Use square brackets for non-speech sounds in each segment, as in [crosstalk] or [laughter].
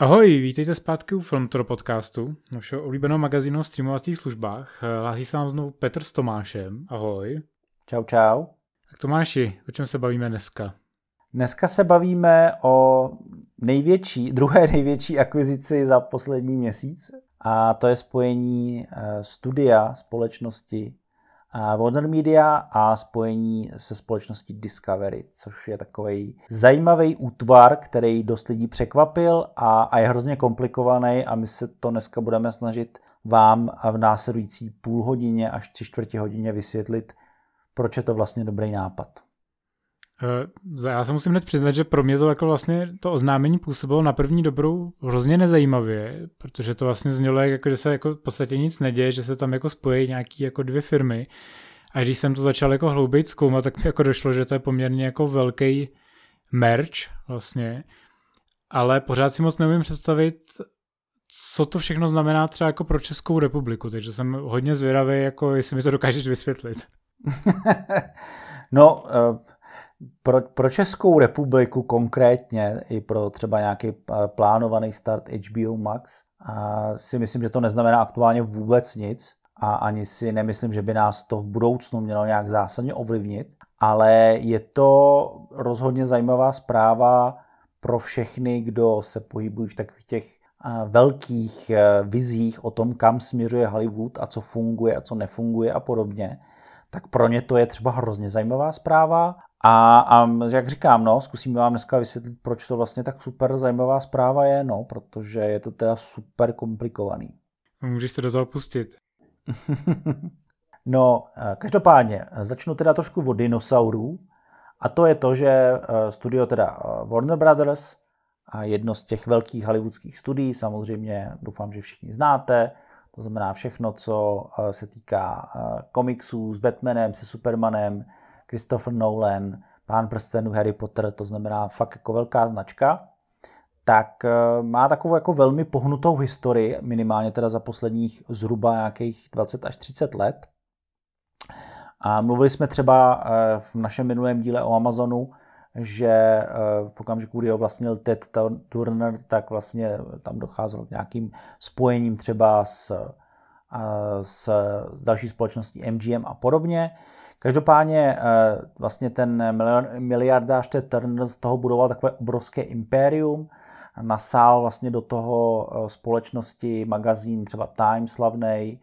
Ahoj, vítejte zpátky u Filmtro podcastu, našeho oblíbeného magazínu o streamovacích službách. Hlásí se vám znovu Petr s Tomášem. Ahoj. Čau, čau. Tak Tomáši, o čem se bavíme dneska? Dneska se bavíme o největší, druhé největší akvizici za poslední měsíc a to je spojení eh, studia společnosti Warner Media a spojení se společností Discovery, což je takový zajímavý útvar, který dost lidí překvapil a, a je hrozně komplikovaný a my se to dneska budeme snažit vám v následující půl hodině až tři čtvrtě hodině vysvětlit, proč je to vlastně dobrý nápad. Eh, já se musím hned přiznat, že pro mě to jako vlastně to oznámení působilo na první dobrou hrozně nezajímavě, protože to vlastně znělo jako, že se jako v podstatě nic neděje, že se tam jako spojí nějaký jako dvě firmy. A když jsem to začal jako hloubit zkoumat, tak mi jako došlo, že to je poměrně jako velký merch vlastně, ale pořád si moc neumím představit, co to všechno znamená třeba jako pro Českou republiku, takže jsem hodně zvědavý, jako jestli mi to dokážeš vysvětlit. [laughs] no, uh pro, pro Českou republiku konkrétně i pro třeba nějaký eh, plánovaný start HBO Max a si myslím, že to neznamená aktuálně vůbec nic a ani si nemyslím, že by nás to v budoucnu mělo nějak zásadně ovlivnit, ale je to rozhodně zajímavá zpráva pro všechny, kdo se pohybují v takových těch eh, velkých eh, vizích o tom, kam směřuje Hollywood a co funguje a co nefunguje a podobně, tak pro ně to je třeba hrozně zajímavá zpráva a, a jak říkám, no, zkusíme vám dneska vysvětlit, proč to vlastně tak super zajímavá zpráva je, no, protože je to teda super komplikovaný. Můžeš se do toho pustit. [laughs] no, eh, každopádně, začnu teda trošku od dinosaurů. A to je to, že eh, studio teda eh, Warner Brothers, a jedno z těch velkých hollywoodských studií, samozřejmě doufám, že všichni znáte, to znamená všechno, co se týká komiksů s Batmanem, se Supermanem, Christopher Nolan, Pán prstenů, Harry Potter, to znamená fakt jako velká značka, tak eh, má takovou jako velmi pohnutou historii, minimálně teda za posledních zhruba nějakých 20 až 30 let. A mluvili jsme třeba eh, v našem minulém díle o Amazonu, že eh, v okamžiku, kdy ho vlastnil Ted Turner, tak vlastně tam docházelo k nějakým spojením třeba s, s, s další společností MGM a podobně. Každopádně eh, vlastně ten miliardář Ted Turner z toho budoval takové obrovské impérium, nasál vlastně do toho eh, společnosti magazín třeba Time slavnej,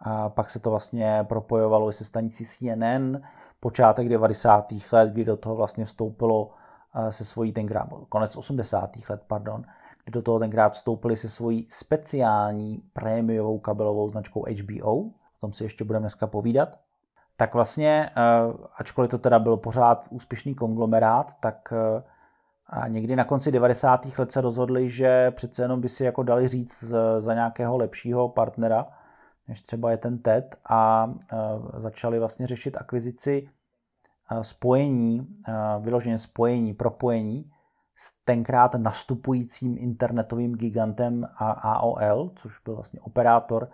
a pak se to vlastně propojovalo se stanicí CNN, počátek 90. let, kdy do toho vlastně vstoupilo eh, se svojí tenkrát, konec 80. let, pardon, kdy do toho tenkrát vstoupili se svojí speciální prémiovou kabelovou značkou HBO, o tom si ještě budeme dneska povídat tak vlastně, eh, ačkoliv to teda byl pořád úspěšný konglomerát, tak eh, někdy na konci 90. let se rozhodli, že přece jenom by si jako dali říct za nějakého lepšího partnera, než třeba je ten TED a eh, začali vlastně řešit akvizici spojení, vyloženě spojení, propojení s tenkrát nastupujícím internetovým gigantem AOL, což byl vlastně operátor,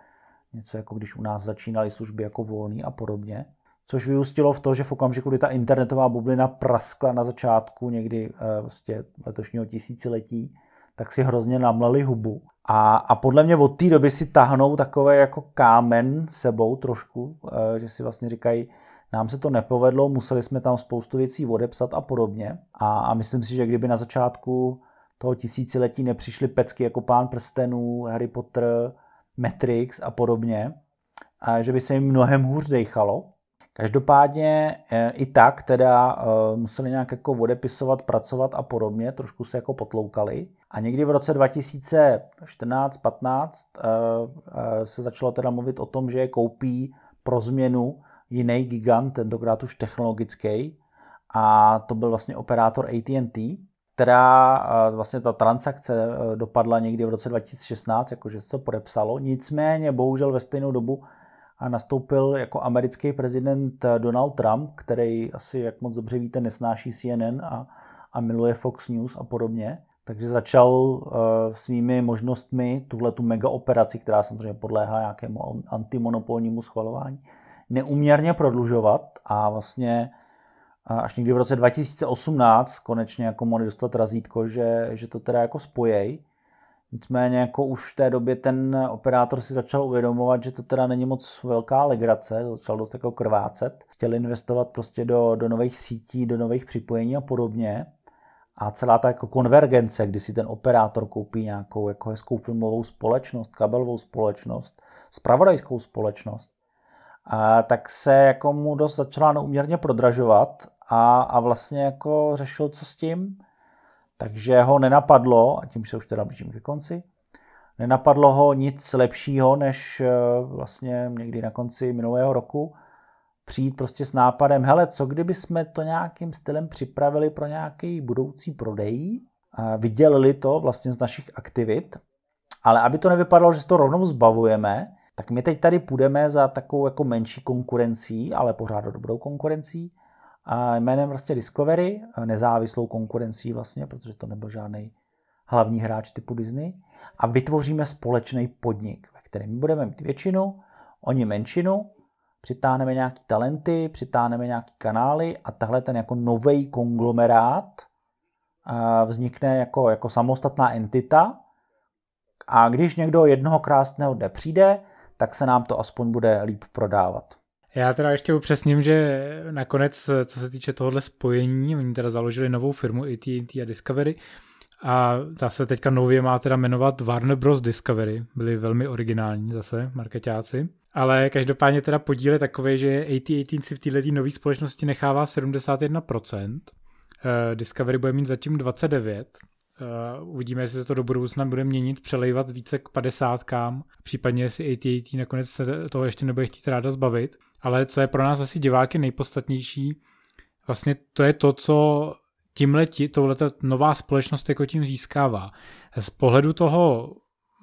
něco jako když u nás začínaly služby jako volný a podobně což vyústilo v to, že v okamžiku, kdy ta internetová bublina praskla na začátku někdy vlastně letošního tisíciletí, tak si hrozně namlali hubu. A, a podle mě od té doby si tahnou takové jako kámen sebou trošku, uh, že si vlastně říkají, nám se to nepovedlo, museli jsme tam spoustu věcí odepsat a podobně. A, a myslím si, že kdyby na začátku toho tisíciletí nepřišly pecky jako Pán prstenů, Harry Potter, Matrix a podobně, a že by se jim mnohem hůř dejchalo. Každopádně eh, i tak teda eh, museli nějak jako odepisovat, pracovat a podobně, trošku se jako potloukali. A někdy v roce 2014-15 eh, se začalo teda mluvit o tom, že je koupí pro změnu jiný gigant, tentokrát už technologický, a to byl vlastně operátor AT&T, která vlastně ta transakce dopadla někdy v roce 2016, jakože se to podepsalo. Nicméně, bohužel ve stejnou dobu nastoupil jako americký prezident Donald Trump, který asi, jak moc dobře víte, nesnáší CNN a, a miluje Fox News a podobně. Takže začal uh, svými možnostmi tuhle tu mega operaci, která samozřejmě podléhá nějakému antimonopolnímu schvalování, neuměrně prodlužovat a vlastně až někdy v roce 2018 konečně jako mohli dostat razítko, že, že to teda jako spojej. Nicméně jako už v té době ten operátor si začal uvědomovat, že to teda není moc velká legrace, začal dost jako krvácet. Chtěl investovat prostě do, do nových sítí, do nových připojení a podobně. A celá ta jako konvergence, kdy si ten operátor koupí nějakou jako hezkou filmovou společnost, kabelovou společnost, spravodajskou společnost, a tak se jako mu dost začala neuměrně prodražovat a, a vlastně jako řešil, co s tím. Takže ho nenapadlo, a tím se už teda blížím ke konci, nenapadlo ho nic lepšího, než eh, vlastně někdy na konci minulého roku přijít prostě s nápadem, hele, co kdyby jsme to nějakým stylem připravili pro nějaký budoucí prodej, vydělili to vlastně z našich aktivit, ale aby to nevypadalo, že se to rovnou zbavujeme, tak my teď tady půjdeme za takovou jako menší konkurencí, ale pořád dobrou konkurencí, a jménem vlastně Discovery, nezávislou konkurencí vlastně, protože to nebyl žádný hlavní hráč typu Disney, a vytvoříme společný podnik, ve kterém budeme mít většinu, oni menšinu, přitáhneme nějaký talenty, přitáhneme nějaký kanály a tahle ten jako nový konglomerát vznikne jako, jako samostatná entita a když někdo jednoho krásného dne přijde, tak se nám to aspoň bude líp prodávat. Já teda ještě upřesním, že nakonec, co se týče tohohle spojení, oni teda založili novou firmu AT&T a Discovery a zase teďka nově má teda jmenovat Warner Bros. Discovery. Byli velmi originální zase marketáci. Ale každopádně teda podíl je takový, že AT&T si v této nové společnosti nechává 71%, eh, Discovery bude mít zatím 29%, Uh, uvidíme, jestli se to do budoucna bude měnit, přelejvat více k 50 kám, případně jestli AT&T nakonec se toho ještě nebude chtít ráda zbavit. Ale co je pro nás asi diváky nejpodstatnější, vlastně to je to, co tímhle, tohle nová společnost jako tím získává. Z pohledu toho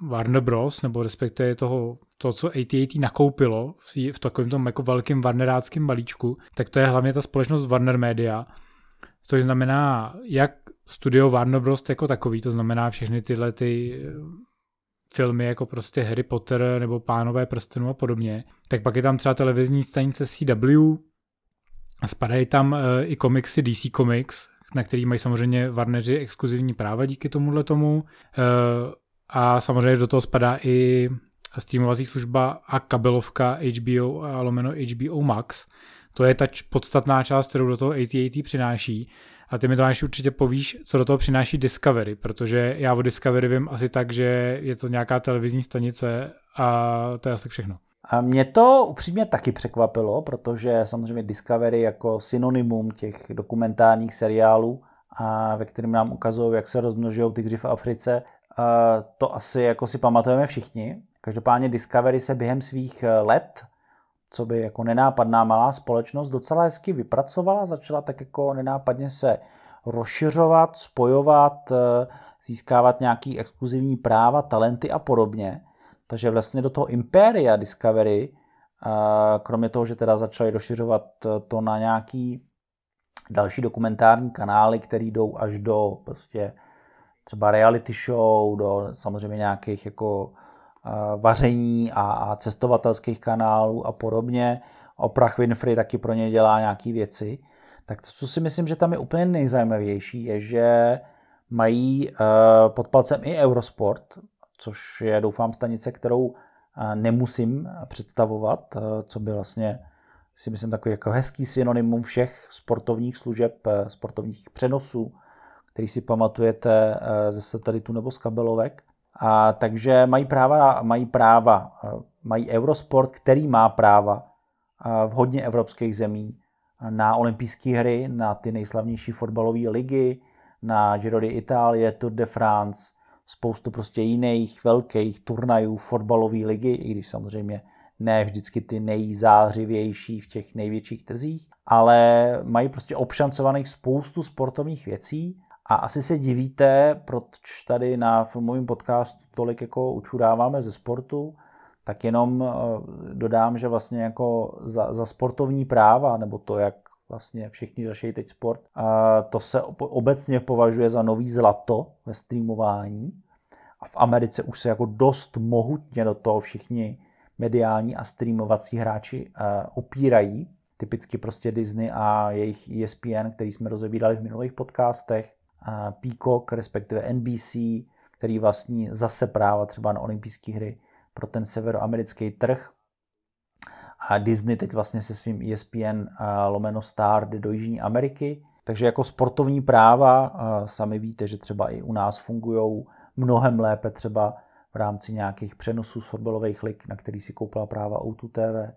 Warner Bros, nebo respektive toho, to, co AT&T nakoupilo v, v takovém tom jako velkém Warneráckém balíčku, tak to je hlavně ta společnost Warner Media, což znamená jak studio Warner Bros. jako takový, to znamená všechny tyhle ty eh, filmy jako prostě Harry Potter nebo Pánové prstenů a podobně, tak pak je tam třeba televizní stanice CW a spadají tam uh, i komiksy DC Comics, na který mají samozřejmě Warneri exkluzivní práva díky tomuhle tomu. Uh, a samozřejmě do toho spadá i streamovací služba a kabelovka HBO a lomeno HBO Max. To je ta podstatná část, kterou do toho AT&T přináší. A ty mi to určitě povíš, co do toho přináší Discovery, protože já o Discovery vím asi tak, že je to nějaká televizní stanice a to je asi všechno. A mě to upřímně taky překvapilo, protože samozřejmě Discovery jako synonymum těch dokumentárních seriálů, a ve kterém nám ukazují, jak se rozmnožují tygři v Africe, to asi jako si pamatujeme všichni. Každopádně Discovery se během svých let co by jako nenápadná malá společnost docela hezky vypracovala, začala tak jako nenápadně se rozšiřovat, spojovat, eh, získávat nějaký exkluzivní práva, talenty a podobně. Takže vlastně do toho Imperia Discovery, eh, kromě toho, že teda začali rozšiřovat eh, to na nějaký další dokumentární kanály, které jdou až do prostě třeba reality show, do samozřejmě nějakých jako vaření a, cestovatelských kanálů a podobně. Oprah Winfrey taky pro ně dělá nějaké věci. Tak to, co si myslím, že tam je úplně nejzajímavější, je, že mají uh, pod palcem i Eurosport, což je doufám stanice, kterou uh, nemusím představovat, uh, co by vlastně si myslím takový jako hezký synonymum všech sportovních služeb, sportovních přenosů, který si pamatujete ze satelitu nebo z kabelovek. A, takže mají práva, mají práva, mají Eurosport, který má práva v hodně evropských zemí na olympijské hry, na ty nejslavnější fotbalové ligy, na Giro d'Italie, Tour de France, spoustu prostě jiných velkých turnajů fotbalové ligy, i když samozřejmě ne vždycky ty nejzářivější v těch největších trzích, ale mají prostě obšancovaných spoustu sportovních věcí a asi se divíte, proč tady na filmovém podcastu tolik jako učudáváme ze sportu, tak jenom eh, dodám, že vlastně jako za, za sportovní práva, nebo to, jak vlastně všichni řeší teď sport, a to se obecně považuje za nový zlato ve streamování. A v Americe už se jako dost mohutně do toho všichni mediální a streamovací hráči opírají. Typicky prostě Disney a jejich ESPN, který jsme rozebírali v minulých podcastech. Peacock, respektive NBC, který vlastní zase práva třeba na olympijské hry pro ten severoamerický trh. A Disney teď vlastně se svým ESPN lomeno Star jde do Jižní Ameriky. Takže jako sportovní práva, sami víte, že třeba i u nás fungují mnohem lépe třeba v rámci nějakých přenosů z fotbalových lig, na který si koupila práva O2 TV,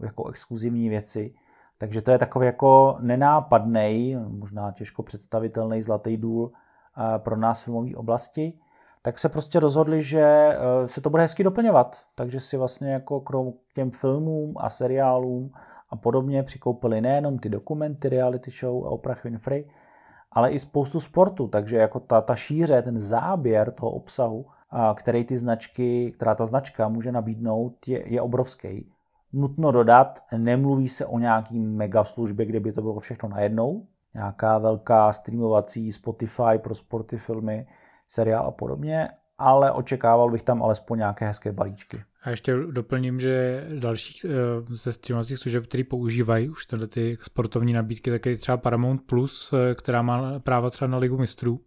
jako exkluzivní věci. Takže to je takový jako nenápadný, možná těžko představitelný zlatý důl pro nás filmové oblasti. Tak se prostě rozhodli, že e, se to bude hezky doplňovat. Takže si vlastně jako krom těm filmům a seriálům a podobně přikoupili nejenom ty dokumenty, reality show a Oprah Winfrey, ale i spoustu sportu. Takže jako ta, ta šíře, ten záběr toho obsahu, který ty značky, která ta značka může nabídnout, je, je obrovský. Nutno dodat, nemluví se o nějaký mega službě, kde by to bylo všechno najednou. Nějaká velká streamovací Spotify pro sporty, filmy, seriál a podobně, ale očekával bych tam alespoň nějaké hezké balíčky. A ještě doplním, že dalších eh, ze streamovacích služeb, které používají už tyhle ty sportovní nabídky, tak je třeba Paramount Plus, eh, která má práva třeba na Ligu mistrů.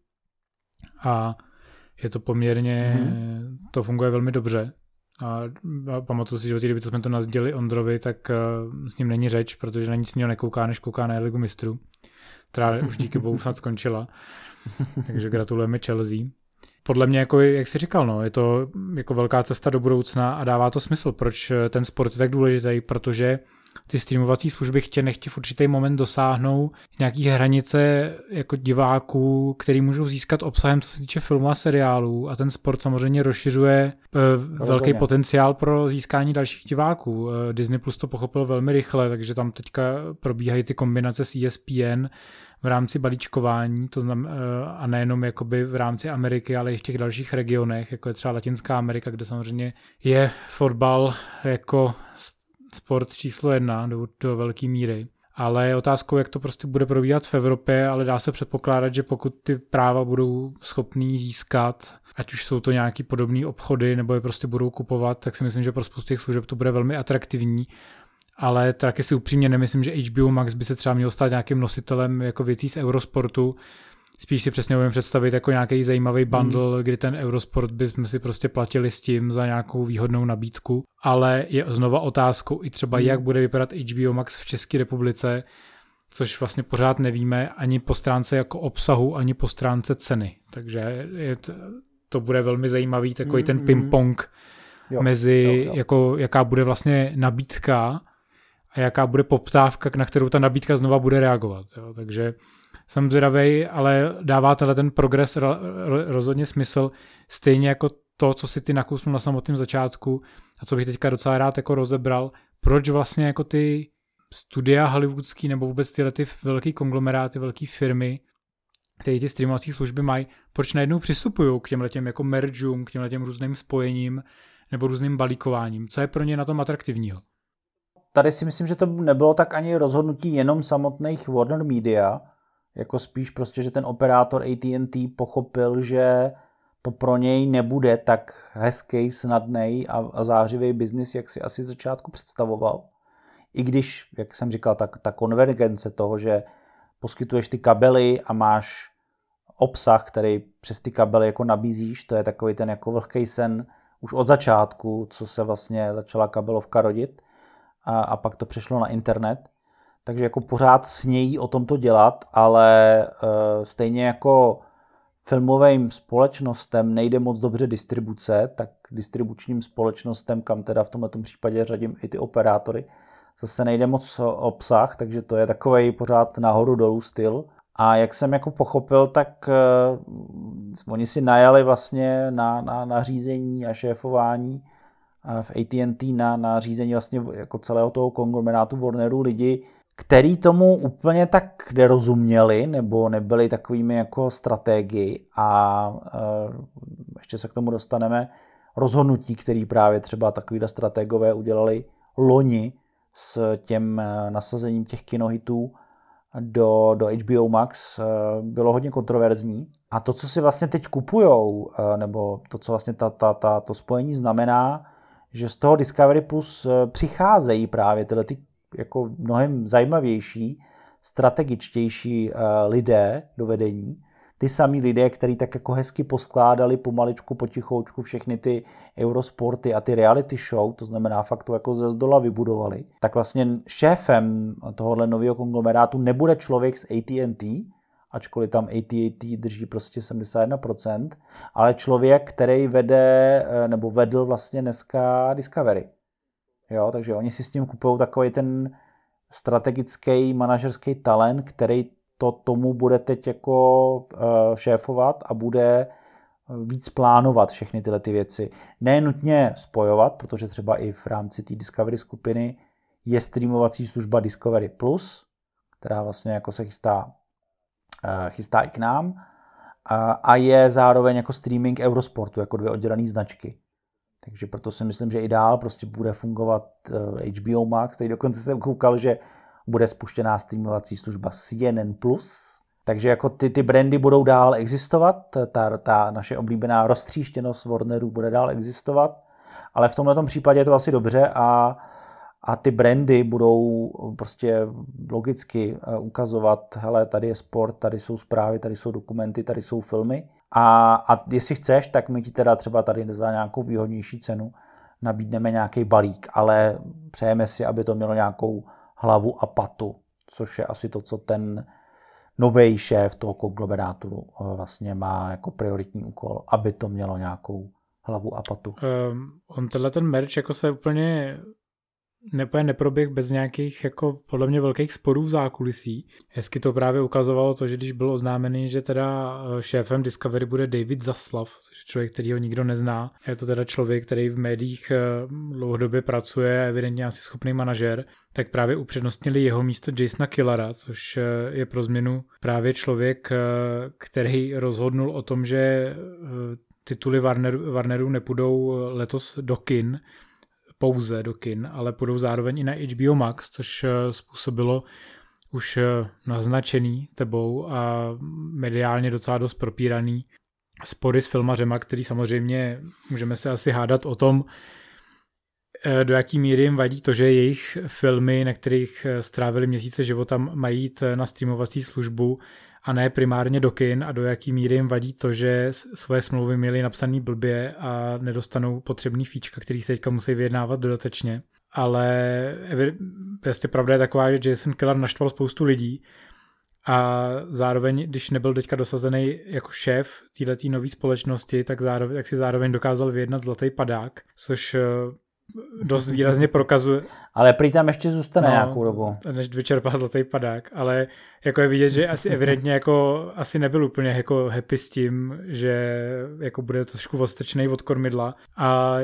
A je to poměrně, mm-hmm. to funguje velmi dobře. A, a pamatuju si, že od té doby, co jsme to nazděli Ondrovi, tak uh, s ním není řeč, protože na nic jiného nekouká, než kouká na Ligu mistrů, která [laughs] už díky bohu snad skončila. Takže gratulujeme Chelsea. Podle mě, jako, jak jsi říkal, no, je to jako velká cesta do budoucna a dává to smysl, proč ten sport je tak důležitý, protože ty streamovací služby chtě nechtě v určitý moment dosáhnou nějaký hranice jako diváků, který můžou získat obsahem, co se týče filmů a seriálů a ten sport samozřejmě rozšiřuje e, velký potenciál pro získání dalších diváků. E, Disney Plus to pochopil velmi rychle, takže tam teďka probíhají ty kombinace s ESPN v rámci balíčkování, to znam, e, a nejenom jakoby v rámci Ameriky, ale i v těch dalších regionech, jako je třeba Latinská Amerika, kde samozřejmě je fotbal jako sport číslo jedna do, do velké míry. Ale je otázkou, jak to prostě bude probíhat v Evropě, ale dá se předpokládat, že pokud ty práva budou schopný získat, ať už jsou to nějaký podobné obchody, nebo je prostě budou kupovat, tak si myslím, že pro spoustu těch služeb to bude velmi atraktivní. Ale taky si upřímně nemyslím, že HBO Max by se třeba měl stát nějakým nositelem jako věcí z Eurosportu, spíš si přesně umím představit jako nějaký zajímavý bundle, hmm. kdy ten Eurosport bychom si prostě platili s tím za nějakou výhodnou nabídku, ale je znova otázkou i třeba, hmm. jak bude vypadat HBO Max v České republice, což vlastně pořád nevíme ani po stránce jako obsahu, ani po stránce ceny. Takže je to, to bude velmi zajímavý takový hmm. ten hmm. ping-pong jo, mezi, jo, jo. Jako, jaká bude vlastně nabídka a jaká bude poptávka, na kterou ta nabídka znova bude reagovat. Jo. Takže jsem zvědavý, ale dává tenhle ten progres rozhodně smysl, stejně jako to, co si ty nakousnul na samotném začátku a co bych teďka docela rád jako rozebral, proč vlastně jako ty studia hollywoodský nebo vůbec tyhle ty velký konglomeráty, velké firmy, které ty streamovací služby mají, proč najednou přistupují k těmhle těm jako mergeům, k těmhle těm různým spojením nebo různým balíkováním. Co je pro ně na tom atraktivního? Tady si myslím, že to nebylo tak ani rozhodnutí jenom samotných Warner Media, jako spíš prostě, že ten operátor AT&T pochopil, že to pro něj nebude tak hezký, snadný a, a zářivý biznis, jak si asi začátku představoval. I když, jak jsem říkal, tak ta konvergence toho, že poskytuješ ty kabely a máš obsah, který přes ty kabely jako nabízíš, to je takový ten jako vlhký sen už od začátku, co se vlastně začala kabelovka rodit a, a pak to přešlo na internet takže jako pořád snějí o tomto dělat, ale uh, stejně jako filmovým společnostem nejde moc dobře distribuce, tak distribučním společnostem, kam teda v tomto případě řadím i ty operátory, zase nejde moc obsah, takže to je takový pořád nahoru dolů styl. A jak jsem jako pochopil, tak uh, oni si najali vlastně na, na, na řízení a šéfování uh, v AT&T na, na řízení vlastně jako celého toho konglomerátu Warneru lidi, který tomu úplně tak nerozuměli, nebo nebyli takovými jako strategii a e, ještě se k tomu dostaneme, rozhodnutí, který právě třeba takovýhle strategové udělali loni s tím e, nasazením těch kinohitů do, do HBO Max, e, bylo hodně kontroverzní. A to, co si vlastně teď kupujou, nebo to, co vlastně ta, ta, ta, to spojení znamená, že z toho Discovery Plus přicházejí právě tyhle ty jako mnohem zajímavější, strategičtější eh, lidé do vedení, ty samý lidé, kteří tak jako hezky poskládali pomaličku, potichoučku všechny ty eurosporty a ty reality show, to znamená fakt to jako ze zdola vybudovali, tak vlastně šéfem tohohle nového konglomerátu nebude člověk z AT&T, ačkoliv tam AT&T drží prostě 71%, ale člověk, který vede, eh, nebo vedl vlastně dneska Discovery. Jo, takže oni si s tím kupují takový ten strategický manažerský talent, který to tomu bude teď jako uh, šéfovat a bude víc plánovat všechny tyhle ty věci. Ne nutně spojovat, protože třeba i v rámci té Discovery skupiny je streamovací služba Discovery Plus, která vlastně jako se chystá, uh, chystá i k nám uh, a je zároveň jako streaming Eurosportu, jako dvě oddělené značky. Takže proto si myslím, že i dál prostě bude fungovat HBO Max. Teď dokonce jsem koukal, že bude spuštěná streamovací služba CNN+. Takže jako ty, ty brandy budou dál existovat, ta, ta naše oblíbená roztříštěnost Warnerů bude dál existovat, ale v tomto případě je to asi dobře a, a ty brandy budou prostě logicky eh, ukazovat, hele, tady je sport, tady jsou zprávy, tady jsou dokumenty, tady jsou filmy a, a jestli chceš, tak my ti teda třeba tady za nějakou výhodnější cenu nabídneme nějaký balík, ale přejeme si, aby to mělo nějakou hlavu a patu, což je asi to, co ten nový šéf toho konglomerátu eh, vlastně má jako prioritní úkol, aby to mělo nějakou hlavu a patu. Um, on tenhle ten merch jako se úplně nepoje neproběh bez nějakých jako podle mě velkých sporů v zákulisí. Hezky to právě ukazovalo to, že když byl oznámený, že teda eh, šéfem Discovery bude David Zaslav, což je člověk, který ho nikdo nezná. Je to teda člověk, který v médiích eh, dlouhodobě pracuje, evidentně asi schopný manažer, tak právě upřednostnili jeho místo Jasona Killara, což eh, je pro změnu právě člověk, který rozhodnul o tom, že tituly Warner, Warnerů nepůjdou letos do kin, pouze do kin, ale půjdou zároveň i na HBO Max, což eh, způsobilo už eh, naznačený tebou a mediálně docela dost propíraný spory s filmařema, který samozřejmě můžeme se asi hádat o tom, eh, do jaký míry jim vadí to, že jejich filmy, na kterých strávili měsíce života, mají jít na streamovací službu a ne primárně do kin a do jaký míry jim vadí to, že svoje smlouvy měli napsaný blbě a nedostanou potřebný fíčka, který se teďka musí vyjednávat dodatečně. Ale prostě pravda je taková, že Jason Keller naštval spoustu lidí a zároveň, když nebyl teďka dosazený jako šéf této nové společnosti, tak, zároveň, tak si zároveň dokázal vyjednat zlatý padák, což dost výrazně prokazuje. Ale prý tam ještě zůstane no, nějakou dobu. Než vyčerpá zlatý padák, ale jako je vidět, že asi evidentně jako asi nebyl úplně jako happy s tím, že jako bude trošku ostrčnej od kormidla a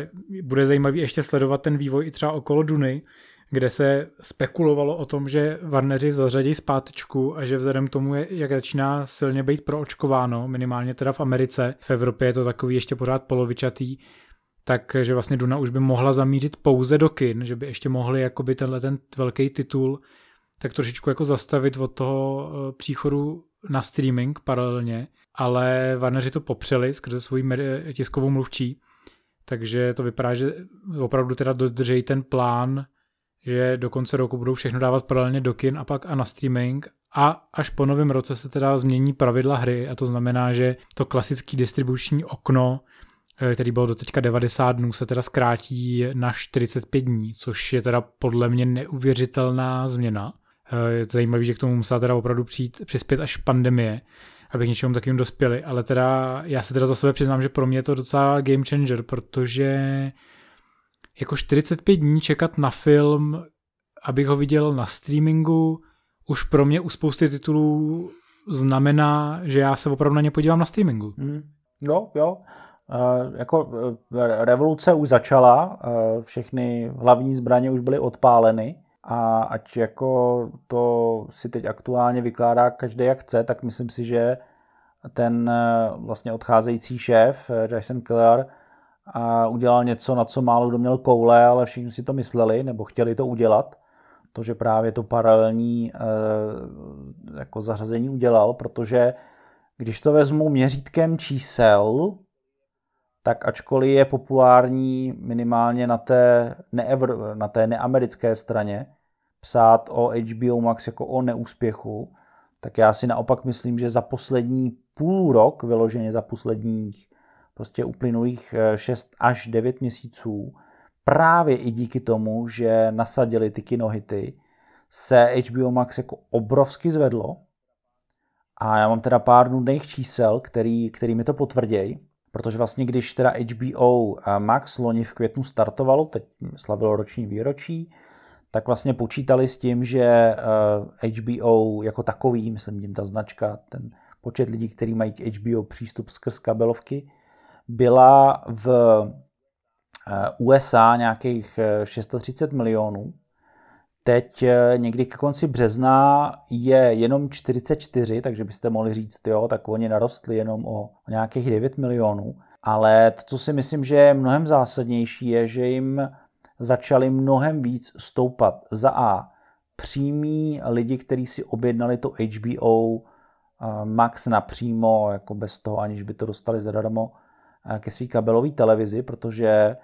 bude zajímavý ještě sledovat ten vývoj i třeba okolo Duny, kde se spekulovalo o tom, že Warneri zařadí zpátečku a že vzhledem k tomu, jak začíná silně být proočkováno, minimálně teda v Americe, v Evropě je to takový ještě pořád polovičatý, takže vlastně Duna už by mohla zamířit pouze do kin, že by ještě mohli jakoby tenhle ten velký titul tak trošičku jako zastavit od toho eh, příchodu na streaming paralelně, ale Warneri to popřeli skrze svoji tiskovou mluvčí, takže to vypadá, že opravdu teda dodržejí ten plán, že do konce roku budou všechno dávat paralelně do kin a pak a na streaming. A až po novém roce se teda změní pravidla hry a to znamená, že to klasické distribuční okno Eh, který byl do teďka 90 dnů, se teda zkrátí na 45 dní, což je teda podle mě neuvěřitelná změna. Eh, je to zajímavé, že k tomu musela teda opravdu přijít, přispět až pandemie, aby k něčemu takovým dospěli, ale teda já se teda za sebe přiznám, že pro mě je to docela game changer, protože jako 45 dní čekat na film, abych ho viděl na streamingu, už pro mě u spousty titulů znamená, že já se opravdu na ně podívám na streamingu. Mm. Jo, jo. Uh, jako eh, revoluce už začala, uh, všechny hlavní zbraně už byly odpáleny a ať jako to si teď aktuálně vykládá každý jak chce, tak myslím si, že ten vlastně odcházející šéf Jason Keller a udělal něco, na co málo kdo měl koule, ale všichni si to mysleli nebo chtěli to udělat. To, že právě to paralelní jako zařazení udělal, protože když to vezmu měřítkem čísel, tak ačkoliv je populární minimálně na té, neevr, na té neamerické straně psát o HBO Max jako o neúspěchu, tak já si naopak myslím, že za poslední půl rok vyloženě za posledních prostě uplynulých 6 až 9 měsíců právě i díky tomu, že nasadili ty kinohity, se HBO Max jako obrovsky zvedlo. A já mám teda pár nudných čísel, který, který mi to potvrdějí, protože vlastně když teda HBO Max loni v květnu startovalo, teď slavilo roční výročí, tak vlastně počítali s tím, že HBO jako takový, myslím tím ta značka, ten počet lidí, kteří mají k HBO přístup skrz kabelovky, byla v USA nějakých 630 milionů Teď eh, někdy k konci března je jenom 44, takže byste mohli říct, jo, tak oni narostli jenom o nějakých 9 milionů. Ale to, co si myslím, že je mnohem zásadnější, je, že jim začali mnohem víc stoupat. Za A, přímí lidi, kteří si objednali to HBO eh, Max napřímo, jako bez toho, aniž by to dostali zadarmo eh, ke své kabelové televizi, protože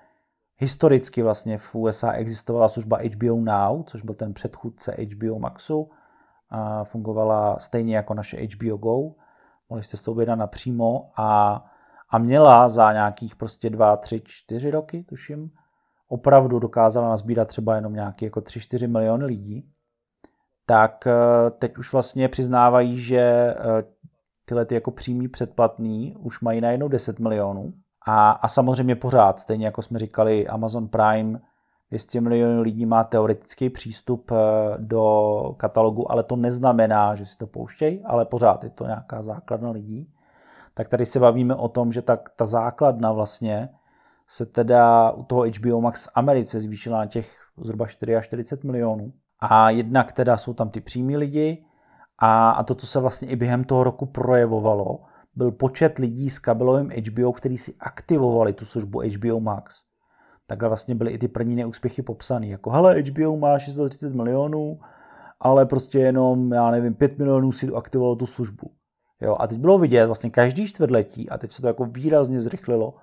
Historicky vlastně v USA existovala služba HBO Now, což byl ten předchůdce HBO Maxu. A fungovala stejně jako naše HBO Go. Mohli jste se objednat napřímo a, a měla za nějakých prostě dva, tři, čtyři roky, tuším, opravdu dokázala nazbírat třeba jenom nějaký jako 3-4 miliony lidí, tak eh, teď už vlastně přiznávají, že eh, tyhle ty jako přímý předplatný už mají najednou 10 milionů a, a samozřejmě pořád, stejně jako jsme říkali, Amazon Prime, 200 milionů lidí má teoretický přístup eh, do katalogu, ale to neznamená, že si to pouštějí, ale pořád je to nějaká základna lidí. Tak tady se bavíme o tom, že ta, ta základna vlastně se teda u toho HBO Max v Americe zvýšila na těch zhruba 44 milionů. A jednak teda jsou tam ty přímí lidi a, a to, co se vlastně i během toho roku projevovalo, byl počet lidí s kabelovým HBO, kteří si aktivovali tu službu HBO Max. Takhle vlastně byly i ty první neúspěchy popsané. Jako, hele, HBO má 630 milionů, ale prostě jenom, já nevím, 5 milionů si aktivovalo tu službu. Jo, a teď bylo vidět vlastně každý čtvrtletí, a teď se to jako výrazně zrychlilo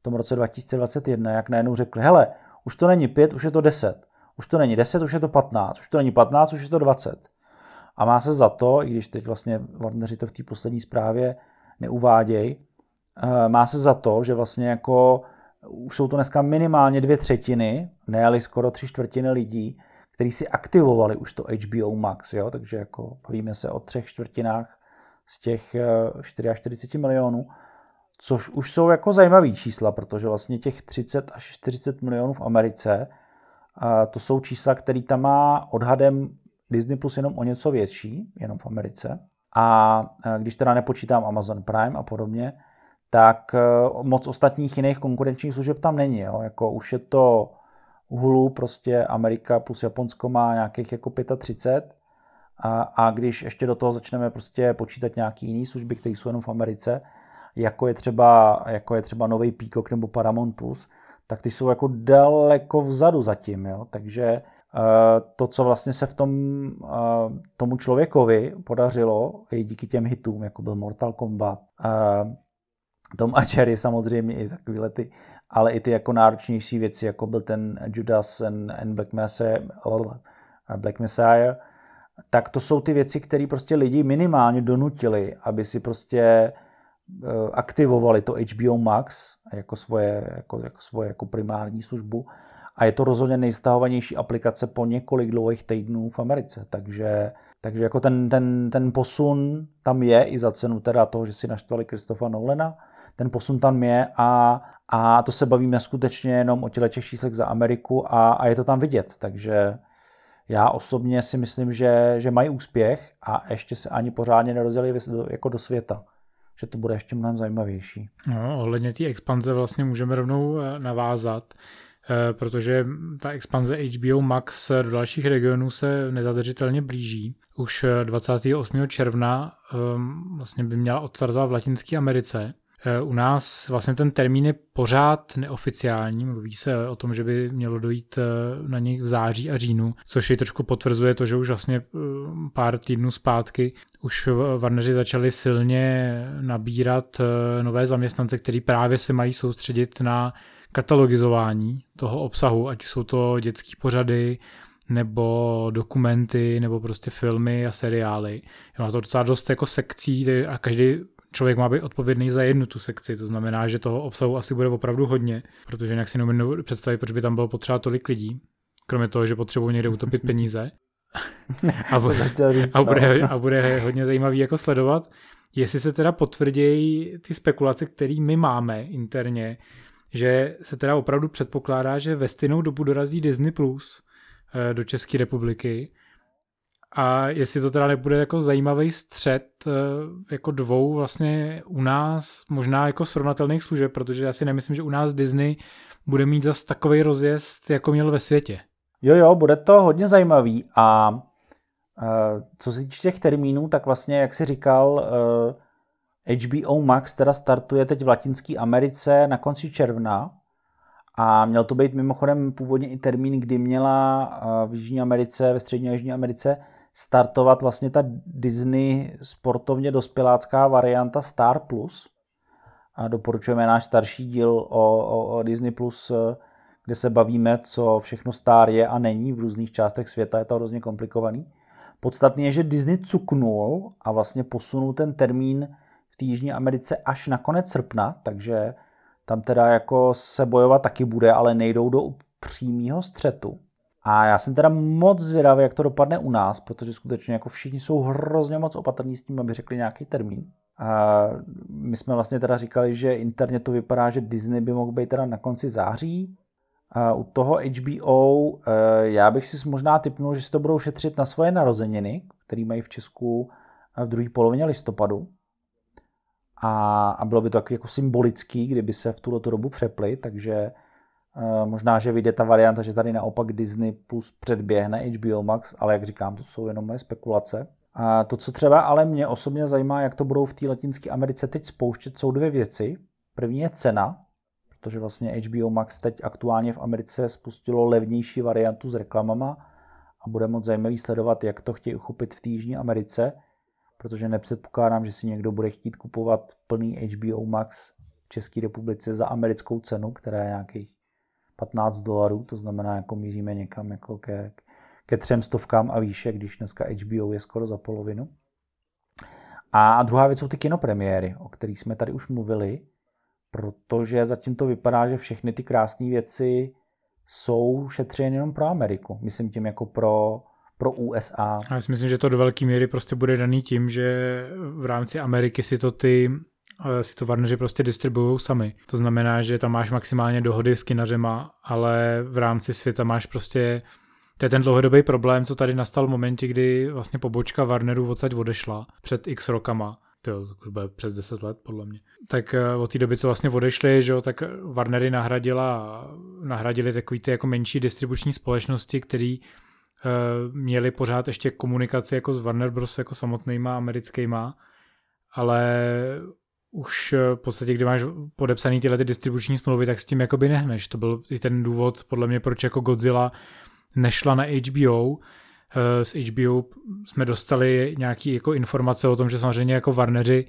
v tom roce 2021, jak najednou řekli, hele, už to není 5, už je to 10. Už to není 10, už je to 15. Už to není 15, už je to 20. A má se za to, i když teď vlastně Warneri to v té poslední zprávě neuváděj, eh, má se za to, že vlastně jako už jsou to dneska minimálně dvě třetiny, ne skoro tři čtvrtiny lidí, kteří si aktivovali už to HBO Max, jo? takže jako bavíme se o třech čtvrtinách z těch 44 eh, milionů, což už jsou jako zajímavý čísla, protože vlastně těch 30 až 40 milionů v Americe, to jsou čísla, který tam má odhadem Disney Plus jenom o něco větší, jenom v Americe. A e, když teda nepočítám Amazon Prime a podobně, tak e, moc ostatních jiných konkurenčních služeb tam není. Jo. Jako už je to Hulu, prostě Amerika plus Japonsko má nějakých jako 35 a, a když ještě do toho začneme prostě počítat nějaký jiný služby, které jsou jenom v Americe, jako je třeba, jako je třeba nový Peacock nebo Paramount Plus, tak ty jsou jako daleko vzadu zatím, jo. Takže to, co vlastně se v tom eh, tomu člověkovi podařilo, i díky těm hitům, jako byl Mortal Kombat, eh, Tom a Jerry samozřejmě i takovýhle ty, ale i ty jako náročnější věci, jako byl ten Judas and, and Black, Messiah, Black Messiah, tak to jsou ty věci, které prostě lidi minimálně donutili, aby si prostě aktivovali to HBO Max jako svoje, jako, jako svoje jako primární službu a je to rozhodně nejstahovanější aplikace po několik dlouhých týdnů v Americe, takže, takže jako ten, ten, ten posun tam je i za cenu teda toho, že si naštvali Kristofa Nolena, ten posun tam je a, a to se bavíme skutečně jenom o těch číslech za Ameriku a, a je to tam vidět, takže já osobně si myslím, že, že mají úspěch a ještě se ani pořádně nerozjeli jako do světa že to bude ještě mnohem zajímavější. No, ohledně té expanze vlastně můžeme rovnou eh, navázat. Eh, protože ta expanze HBO Max do dalších regionů se nezadržitelně blíží. Už 28. Eh, června ehm, vlastně by měla odstartovat v Latinské Americe. Eh, u nás vlastně ten termín je pořád neoficiální, mluví se o tom, že by mělo dojít na něj v září a říjnu, což je trošku potvrzuje to, že už vlastně pár týdnů zpátky už Warneri začali silně nabírat nové zaměstnance, kteří právě se mají soustředit na katalogizování toho obsahu, ať jsou to dětské pořady, nebo dokumenty, nebo prostě filmy a seriály. Jo, to docela dost jako sekcí a každý člověk má být odpovědný za jednu tu sekci, to znamená, že toho obsahu asi bude opravdu hodně, protože jinak si nemůžu představit, proč by tam bylo potřeba tolik lidí, kromě toho, že potřebují někde utopit [laughs] peníze. a, bude, a, bude, a bude hodně zajímavý jako sledovat, jestli se teda potvrdějí ty spekulace, které my máme interně, že se teda opravdu předpokládá, že ve stejnou dobu dorazí Disney Plus eh, do České republiky a jestli to teda nebude jako zajímavý střed eh, jako dvou vlastně u nás možná jako srovnatelných služeb, protože já si nemyslím, že u nás Disney bude mít zas takový rozjezd, jako měl ve světě. Jo, jo, bude to hodně zajímavý a uh, co se týče těch termínů, tak vlastně, jak jsi říkal, HBO Max teda startuje teď v Latinské Americe na konci června a měl to být mimochodem původně i termín, kdy měla v Jižní Americe, ve střední a Jižní Americe startovat vlastně ta Disney sportovně dospělácká varianta Star Plus. A doporučujeme náš starší díl o, o, o Disney Plus, kde se bavíme, co všechno Star je a není v různých částech světa, je to hrozně komplikovaný. Podstatný je, že Disney cuknul a vlastně posunul ten termín v té Jižní Americe až na konec srpna, takže tam teda jako se bojovat taky bude, ale nejdou do přímého střetu. A já jsem teda moc zvědavý, jak to dopadne u nás, protože skutečně jako všichni jsou hrozně moc opatrní s tím, aby řekli nějaký termín. A my jsme vlastně teda říkali, že interně to vypadá, že Disney by mohl být teda na konci září. A u toho HBO eh, já bych si možná typnul, že si to budou šetřit na svoje narozeniny, které mají v Česku v druhé polovině listopadu a, a bylo by to jako symbolický, kdyby se v tuto dobu přepli, takže uh, možná, že vyjde ta varianta, že tady naopak Disney Plus předběhne HBO Max, ale jak říkám, to jsou jenom moje spekulace. A to, co třeba ale mě osobně zajímá, jak to budou v té Latinské Americe teď spouštět, jsou dvě věci. První je cena, protože vlastně HBO Max teď aktuálně v Americe spustilo levnější variantu s reklamama a bude moc zajímavý sledovat, jak to chtějí uchopit v té Jižní Americe protože nepředpokládám, že si někdo bude chtít kupovat plný HBO Max v České republice za americkou cenu, která je nějakých 15 dolarů, to znamená, jako míříme někam jako ke, ke třem stovkám a výše, když dneska HBO je skoro za polovinu. A druhá věc jsou ty kinopremiéry, o kterých jsme tady už mluvili, protože zatím to vypadá, že všechny ty krásné věci jsou šetřeny jenom pro Ameriku. Myslím tím jako pro pro USA. Já si myslím, že to do velké míry prostě bude daný tím, že v rámci Ameriky si to ty eh, si to Warneri prostě distribuují sami. To znamená, že tam máš maximálně dohody s kinařema, ale v rámci světa máš prostě to je ten dlouhodobý problém, co tady nastal v momentě, kdy vlastně pobočka Warneru odsaď odešla před x rokama. To už bude přes 10 let, podle mě. Tak eh, od té doby, co vlastně odešli, že jo, tak Warnery nahradila, nahradili takový ty jako menší distribuční společnosti, který měli pořád ještě komunikaci jako s Warner Bros. jako samotnýma americkýma, ale už eh, v podstatě, kdy máš podepsaný tyhle ty distribuční smlouvy, tak s tím jakoby nehneš. To byl i ten důvod, podle mě, proč jako Godzilla nešla na HBO. Eh, z HBO jsme dostali nějaké jako informace o tom, že samozřejmě jako Warneri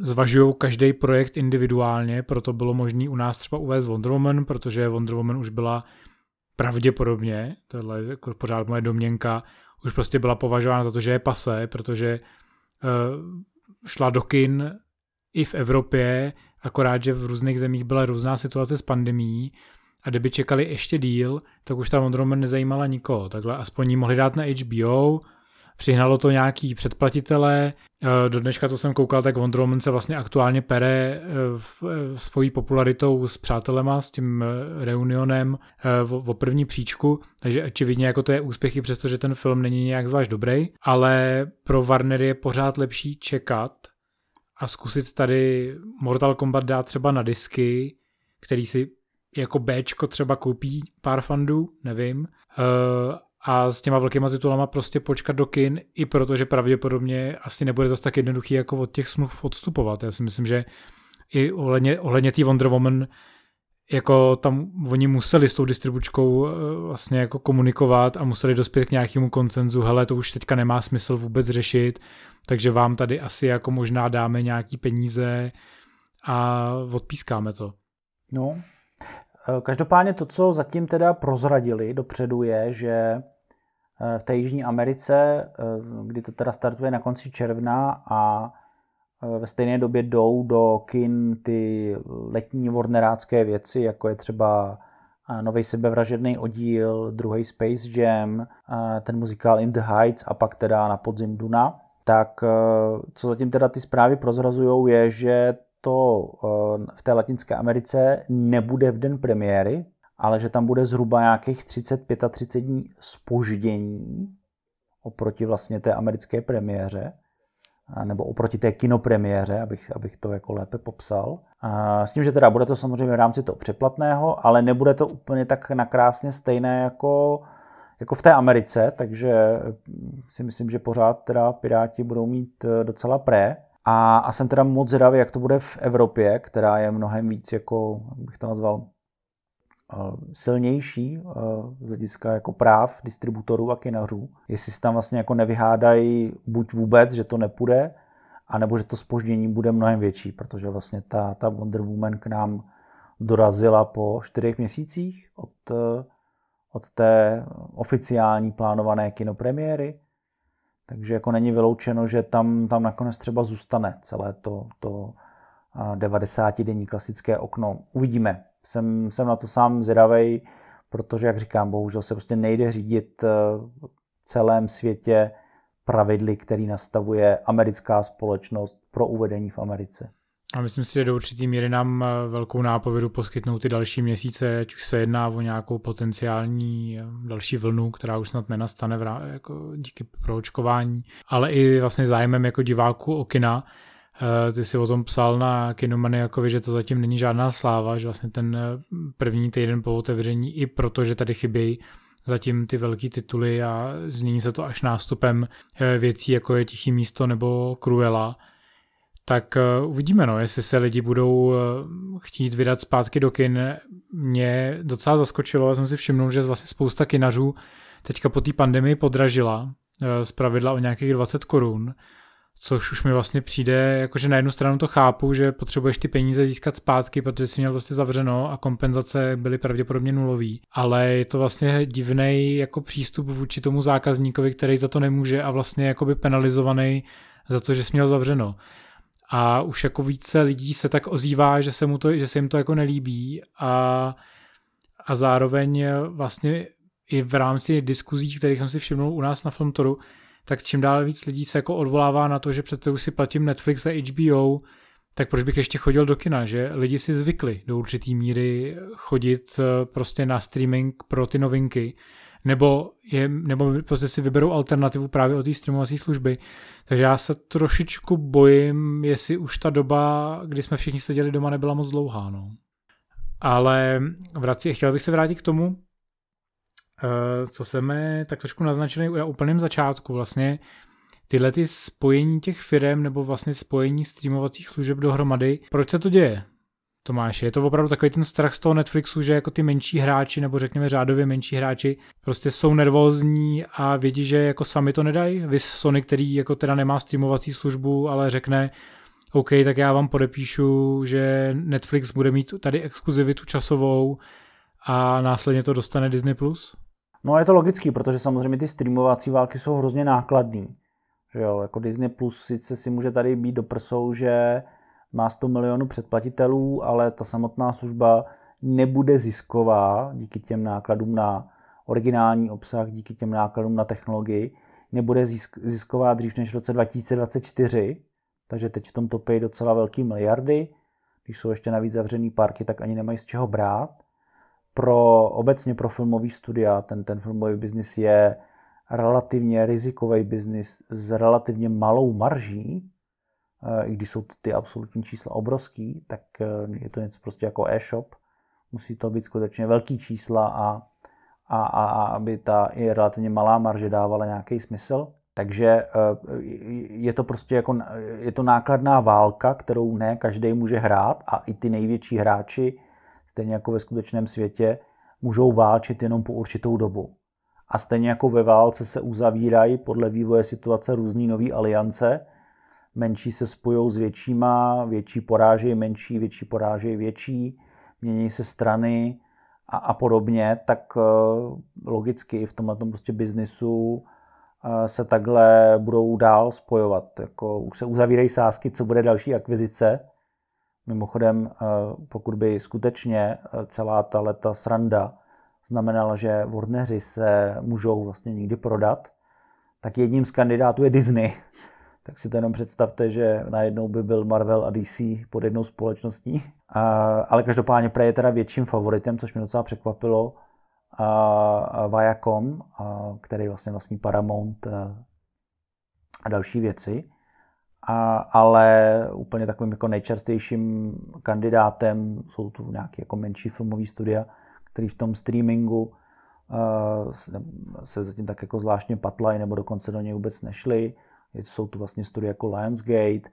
zvažují každý projekt individuálně, proto bylo možné u nás třeba uvést Wonder Woman, protože Wonder Woman už byla pravděpodobně, tohle je jako pořád moje domněnka, už prostě byla považována za to, že je pase, protože uh, šla do kin i v Evropě, akorát, že v různých zemích byla různá situace s pandemí a kdyby čekali ještě díl, tak už ta Wonder Woman nezajímala nikoho. Takhle aspoň ji mohli dát na HBO, Přihnalo to nějaký předplatitele, eh, do dneška, co jsem koukal, tak Wonder Woman se vlastně aktuálně pere eh, v svojí popularitou s přátelema, s tím eh, reunionem o první příčku, takže očividně jako to je úspěch i přesto, že ten film není nějak zvlášť dobrý, ale pro Warner je pořád lepší čekat a zkusit tady Mortal Kombat dát třeba na disky, který si jako Bčko třeba koupí pár fandů, nevím, a s těma velkýma titulama prostě počkat do kin, i protože pravděpodobně asi nebude zase tak jednoduchý jako od těch smluv odstupovat. Já si myslím, že i ohledně, ohledně té Wonder Woman jako tam oni museli s tou distribučkou eh, vlastně jako komunikovat a museli dospět k nějakému koncenzu, hele, to už teďka nemá smysl vůbec řešit, takže vám tady asi jako možná dáme nějaký peníze a odpískáme to. No, eh, každopádně to, co zatím teda prozradili dopředu je, že v té Jižní Americe, eh, kdy to teda startuje na konci června a ve stejné době jdou do kin ty letní warnerácké věci, jako je třeba nový sebevražedný oddíl, druhý Space Jam, ten muzikál In the Heights a pak teda na podzim Duna, tak co zatím teda ty zprávy prozrazují je, že to v té Latinské Americe nebude v den premiéry, ale že tam bude zhruba nějakých 30-35 dní spoždění oproti vlastně té americké premiéře nebo oproti té kinopremiéře, abych, abych to jako lépe popsal. A s tím, že teda bude to samozřejmě v rámci toho přeplatného, ale nebude to úplně tak nakrásně stejné jako, jako v té Americe, takže si myslím, že pořád teda Piráti budou mít eh, docela pré. A, a jsem teda moc zvědavý, jak to bude v Evropě, která je mnohem víc jako, jak bych to nazval, silnější z hlediska jako práv distributorů a kinařů. Jestli si tam vlastně jako nevyhádají buď vůbec, že to nepůjde, anebo že to spoždění bude mnohem větší, protože vlastně ta, ta Wonder Woman k nám dorazila po čtyřech měsících od, od té oficiální plánované kinopremiéry. Takže jako není vyloučeno, že tam, tam nakonec třeba zůstane celé to, to 90-denní klasické okno. Uvidíme jsem, jsem na to sám zvědavej, protože, jak říkám, bohužel se prostě nejde řídit eh, celém světě pravidly, který nastavuje americká společnost pro uvedení v Americe. A myslím si, že do určitý míry nám eh, velkou nápovědu poskytnou ty další měsíce, ať už se jedná o nějakou potenciální eh, další vlnu, která už snad nenastane v, jako díky proočkování, ale i vlastně zájmem jako diváků o kina, ty si o tom psal na Kinomaniakovi, že to zatím není žádná sláva, že vlastně ten eh, první týden po otevření, i protože tady chybějí zatím ty velké tituly a změní se to až nástupem eh, věcí, jako je Tichý místo nebo Cruella, tak uvidíme, no, jestli se lidi budou chtít vydat zpátky do kin. Mě docela zaskočilo, já jsem si všimnul, že vlastně spousta kinařů teďka po té pandemii podražila z pravidla o nějakých 20 korun což už mi vlastně přijde, jakože na jednu stranu to chápu, že potřebuješ ty peníze získat zpátky, protože jsi měl vlastně zavřeno a kompenzace byly pravděpodobně nulový. Ale je to vlastně divný jako přístup vůči tomu zákazníkovi, který za to nemůže a vlastně jakoby penalizovaný za to, že jsi měl zavřeno. A už jako více lidí se tak ozývá, že se, mu to, že se jim to jako nelíbí a, a zároveň vlastně i v rámci diskuzí, kterých jsem si všiml u nás na Filmtoru, tak čím dál víc lidí se jako odvolává na to, že přece už si platím Netflix a HBO, tak proč bych ještě chodil do kina, že lidi si zvykli do určitý míry chodit eh, prostě na streaming pro ty novinky, nebo, je, nebo prostě si vyberou alternativu právě od té streamovací služby. Takže já se trošičku bojím, jestli už ta doba, kdy jsme všichni seděli doma, nebyla moc dlouhá. No. Ale vrací, chtěl bych se vrátit k tomu, co jsme tak trošku naznačili na úplném začátku, vlastně tyhle ty spojení těch firm nebo vlastně spojení streamovacích služeb dohromady. Proč se to děje? Tomáš, je to opravdu takový ten strach z toho Netflixu, že jako ty menší hráči, nebo řekněme řádově menší hráči, prostě jsou nervózní a vědí, že jako sami to nedají. Vy Sony, který jako teda nemá streamovací službu, ale řekne, OK, tak já vám podepíšu, že Netflix bude mít tady exkluzivitu časovou a následně to dostane Disney+. Plus? No je to logický, protože samozřejmě ty streamovací války jsou hrozně nákladný. Že jo, jako Disney Plus sice si může tady být do prsou, že má 100 milionů předplatitelů, ale ta samotná služba nebude zisková díky těm nákladům na originální obsah, díky těm nákladům na technologii, nebude zisková dřív než v roce 2024, takže teď v tom topí docela velký miliardy. Když jsou ještě navíc zavřený parky, tak ani nemají z čeho brát pro obecně pro filmový studia ten, ten filmový biznis je relativně rizikový biznis s relativně malou marží, eh, i když jsou ty absolutní čísla obrovský, tak eh, je to něco prostě jako e-shop. Musí to být skutečně velký čísla a, a, a, a aby ta i relativně malá marže dávala nějaký smysl. Takže eh, je to prostě jako, je to nákladná válka, kterou ne každý může hrát a i ty největší hráči stejně jako ve skutečném světě, můžou válčit jenom po určitou dobu. A stejně jako ve válce se uzavírají podle vývoje situace různé nové aliance, menší se spojují s většíma, větší porážejí menší, větší porážejí větší, mění se strany a, a podobně, tak uh, logicky v tomhle prostě biznisu se takhle budou dál spojovat. Jako už se uzavírají sázky, co bude další akvizice. Mimochodem, pokud by skutečně celá ta leta sranda znamenala, že Warneri se můžou vlastně nikdy prodat, tak jedním z kandidátů je Disney. [laughs] Tak si to jenom představte, že najednou by byl Marvel a DC pod jednou společností. Ale každopádně Prey je teda větším favoritem, což mě docela překvapilo. A, Viacom, který vlastně vlastní Paramount a, a další věci. A, ale úplně takovým jako nejčastějším kandidátem jsou tu nějaké jako menší filmové studia, který v tom streamingu uh, se zatím tak jako zvláštně patlají nebo dokonce do něj vůbec nešli. Jsou tu vlastně studie jako Lionsgate,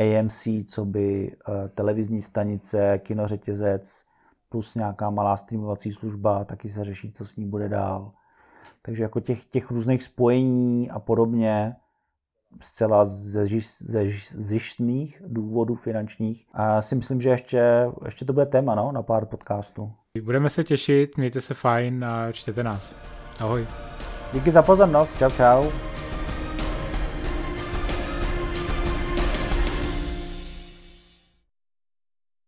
AMC, co by uh, televizní stanice, kinořetězec, plus nějaká malá streamovací služba, taky se řeší, co s ní bude dál. Takže jako těch, těch různých spojení a podobně, zcela ze, ze zjištných důvodů finančních. A si myslím, že ještě, ještě to bude téma no, na pár podcastů. Budeme se těšit, mějte se fajn a čtěte nás. Ahoj. Díky za pozornost, čau čau.